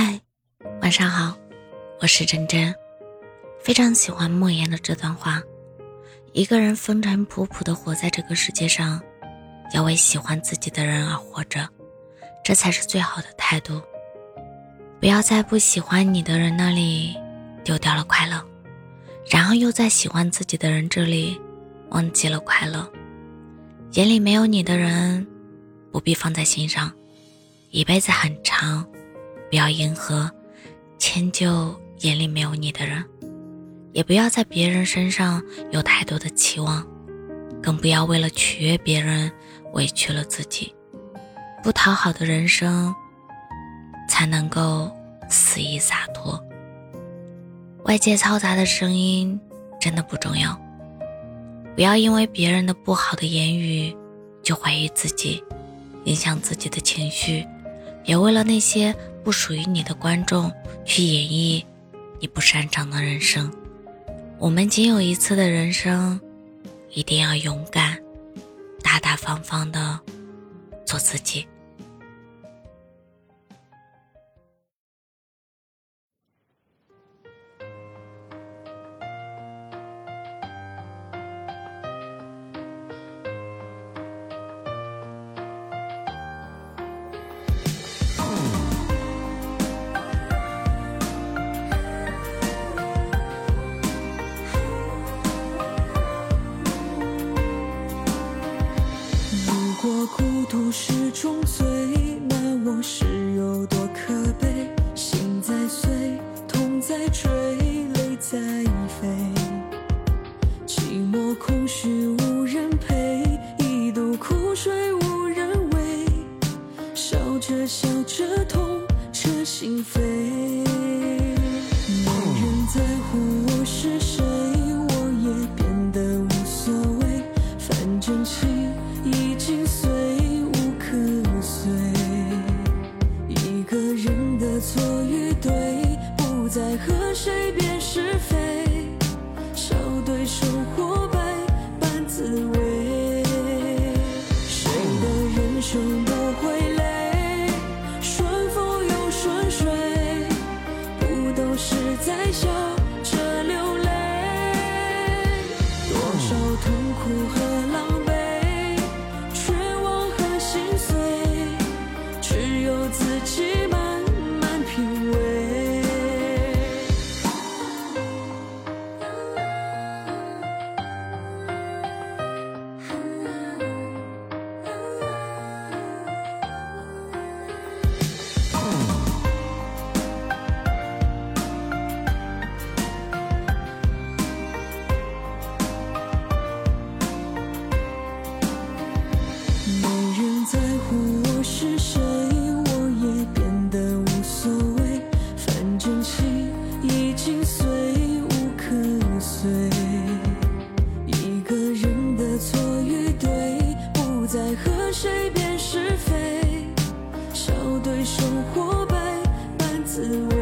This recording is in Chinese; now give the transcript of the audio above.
嗨，晚上好，我是真真。非常喜欢莫言的这段话：一个人风尘仆仆的活在这个世界上，要为喜欢自己的人而活着，这才是最好的态度。不要在不喜欢你的人那里丢掉了快乐，然后又在喜欢自己的人这里忘记了快乐。眼里没有你的人，不必放在心上。一辈子很长。不要迎合、迁就眼里没有你的人，也不要在别人身上有太多的期望，更不要为了取悦别人委屈了自己。不讨好的人生，才能够肆意洒脱。外界嘈杂的声音真的不重要，不要因为别人的不好的言语就怀疑自己，影响自己的情绪。别为了那些不属于你的观众去演绎你不擅长的人生。我们仅有一次的人生，一定要勇敢、大大方方的做自己。都是种罪，那我是有多可悲？心在碎，痛在追，泪在飞。寂寞空虚无人陪，一肚苦水无人喂。笑着笑着痛彻心扉，或百般自我。